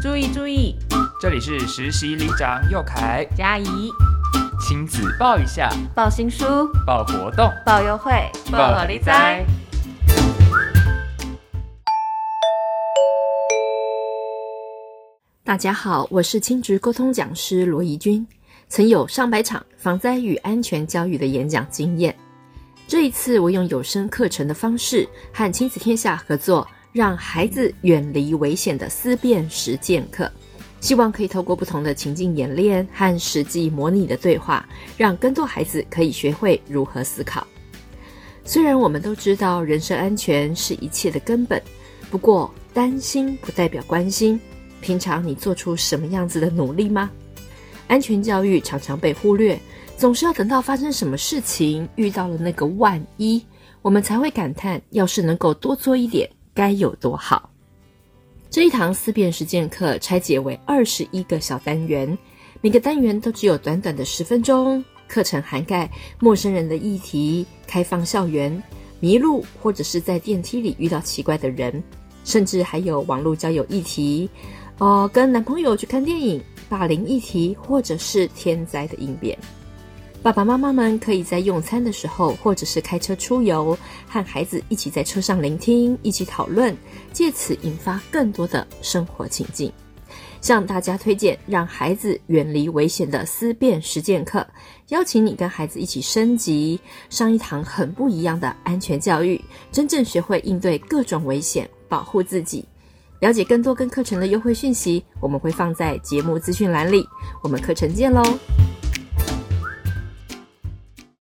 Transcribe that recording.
注意注意，这里是实习里长佑凯、嘉怡，亲子报一下，报新书，报活动，报优惠，报好利哉。大家好，我是亲职沟通讲师罗怡君，曾有上百场防灾与安全教育的演讲经验。这一次，我用有声课程的方式和亲子天下合作，让孩子远离危险的思辨实践课，希望可以透过不同的情境演练和实际模拟的对话，让更多孩子可以学会如何思考。虽然我们都知道人身安全是一切的根本，不过担心不代表关心。平常你做出什么样子的努力吗？安全教育常常被忽略，总是要等到发生什么事情，遇到了那个万一，我们才会感叹：要是能够多做一点，该有多好。这一堂思辨实践课拆解为二十一个小单元，每个单元都只有短短的十分钟。课程涵盖陌生人的议题、开放校园、迷路或者是在电梯里遇到奇怪的人，甚至还有网络交友议题。哦，跟男朋友去看电影、霸凌议题，或者是天灾的应变，爸爸妈妈们可以在用餐的时候，或者是开车出游，和孩子一起在车上聆听，一起讨论，借此引发更多的生活情境。向大家推荐让孩子远离危险的思辨实践课，邀请你跟孩子一起升级，上一堂很不一样的安全教育，真正学会应对各种危险，保护自己。了解更多跟课程的优惠讯息，我们会放在节目资讯栏里。我们课程见喽！